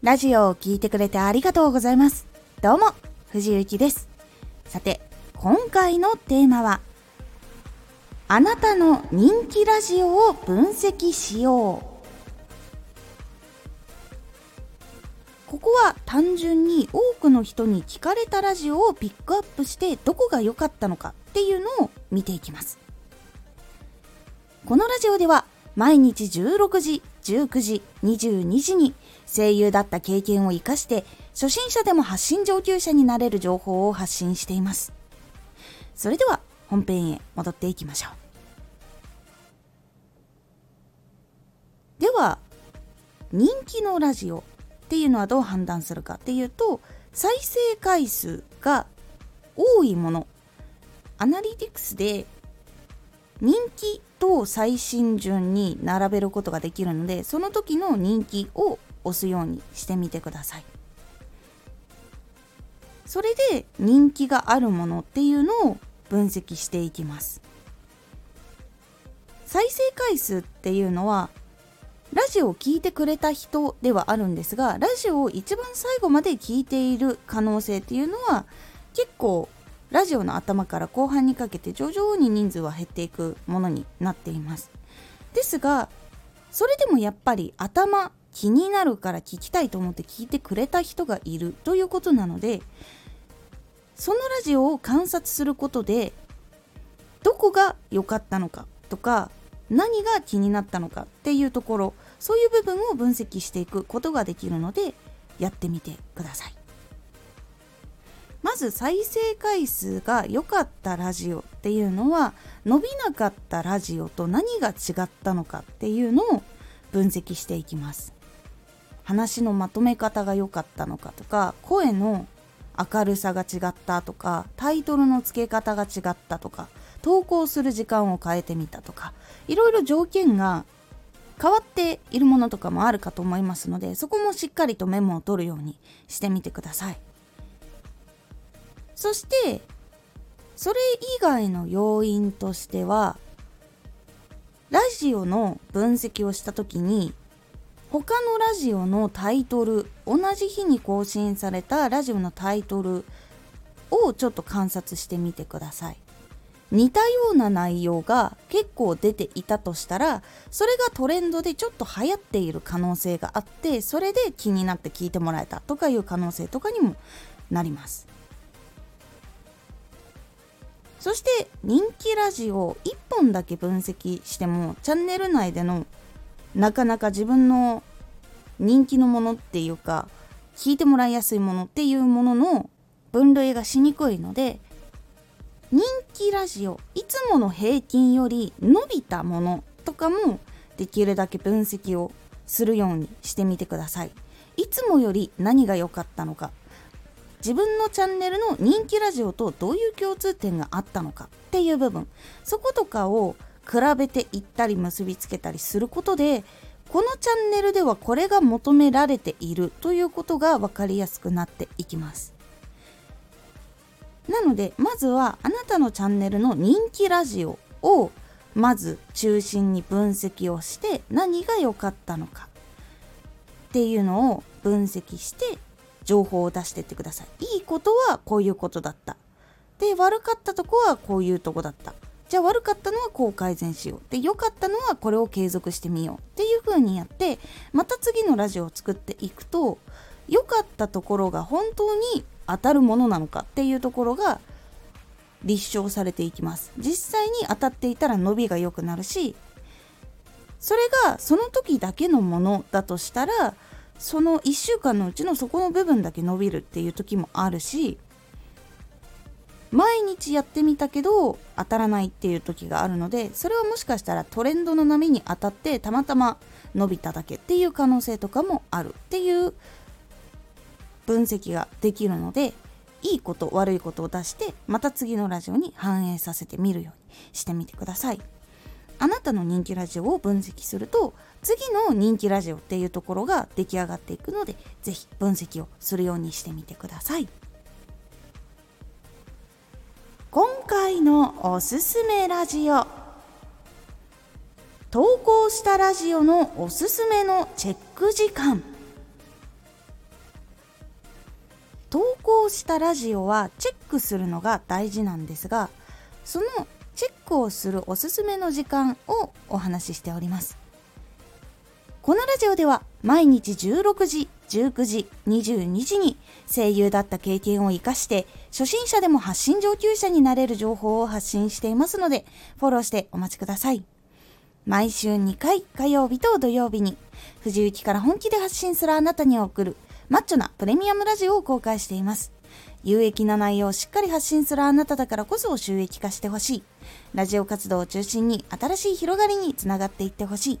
ラジオを聴いてくれてありがとうございます。どうも、藤幸です。さて、今回のテーマは、あなたの人気ラジオを分析しよう。ここは単純に多くの人に聞かれたラジオをピックアップしてどこが良かったのかっていうのを見ていきます。このラジオでは毎日16時、19時、22時に声優だった経験を活かして初心者でも発信上級者になれる情報を発信しています。それでは本編へ戻っていきましょう。では人気のラジオっていうのはどう判断するかっていうと再生回数が多いものアナリティクスで人気と最新順に並べることができるのでその時の人気を押すようにしてみてください。それで人気があるものっていうのを分析していきます。再生回数っていうのはラジオを聴いてくれた人ではあるんですがラジオを一番最後まで聞いている可能性っていうのは結構ラジオの頭から後半にかけて徐々に人数は減っていくものになっています。ですがそれでもやっぱり頭気になるから聞きたいと思って聞いてくれた人がいるということなのでそのラジオを観察することでどこが良かったのかとか何が気になったのかっていうところそういう部分を分析していくことができるのでやってみてください。まず再生回数が良かったラジオっていうのは伸びなかったラジオと何が違ったのかっていうのを分析していきます。話のまとめ方が良かったのかとか声の明るさが違ったとかタイトルの付け方が違ったとか投稿する時間を変えてみたとかいろいろ条件が変わっているものとかもあるかと思いますのでそこもしっかりとメモを取るようにしてみてください。そしてそれ以外の要因としてはラジオの分析をした時に他のラジオのタイトル同じ日に更新されたラジオのタイトルをちょっと観察してみてください。似たような内容が結構出ていたとしたらそれがトレンドでちょっと流行っている可能性があってそれで気になって聞いてもらえたとかいう可能性とかにもなります。そして人気ラジオ1本だけ分析してもチャンネル内でのなかなか自分の人気のものっていうか聞いてもらいやすいものっていうものの分類がしにくいので人気ラジオいつもの平均より伸びたものとかもできるだけ分析をするようにしてみてください。いつもより何が良かったのか。自分のチャンネルの人気ラジオとどういう共通点があったのかっていう部分。そことかを比べていったり結びつけたりすることでこのチャンネルではこれが求められているということが分かりやすくなっていきます。なのでまずはあなたのチャンネルの人気ラジオをまず中心に分析をして何が良かったのかっていうのを分析して情報を出してってください。いいことはこういうことだった。で悪かったとこはこういうとこだった。じゃあ悪かったのはこう改善しよ。うで良かったのはこれを継続してみようっていう風にやってまた次のラジオを作っていくと良かったところが本当に当たるものなのかっていうところが立証されていきます。実際に当たっていたら伸びが良くなるしそれがその時だけのものだとしたらその1週間のうちのそこの部分だけ伸びるっていう時もあるし毎日やってみたけど当たらないっていう時があるのでそれはもしかしたらトレンドの波に当たってたまたま伸びただけっていう可能性とかもあるっていう分析ができるのでいいこと悪いことを出してまた次のラジオに反映させてみるようにしてみてくださいあなたの人気ラジオを分析すると次の人気ラジオっていうところが出来上がっていくので是非分析をするようにしてみてください。今回のおすすめラジオ。投稿したラジオのおすすめのチェック時間。投稿したラジオはチェックするのが大事なんですがそのチェックをするおすすめの時間をお話ししております。このラジオでは毎日16時19時22時に声優だった経験を生かして初心者でも発信上級者になれる情報を発信していますのでフォローしてお待ちください。毎週2回火曜日と土曜日に藤雪から本気で発信するあなたに送るマッチョなプレミアムラジオを公開しています。有益な内容をしっかり発信するあなただからこそ収益化してほしい。ラジオ活動を中心に新しい広がりにつながっていってほしい。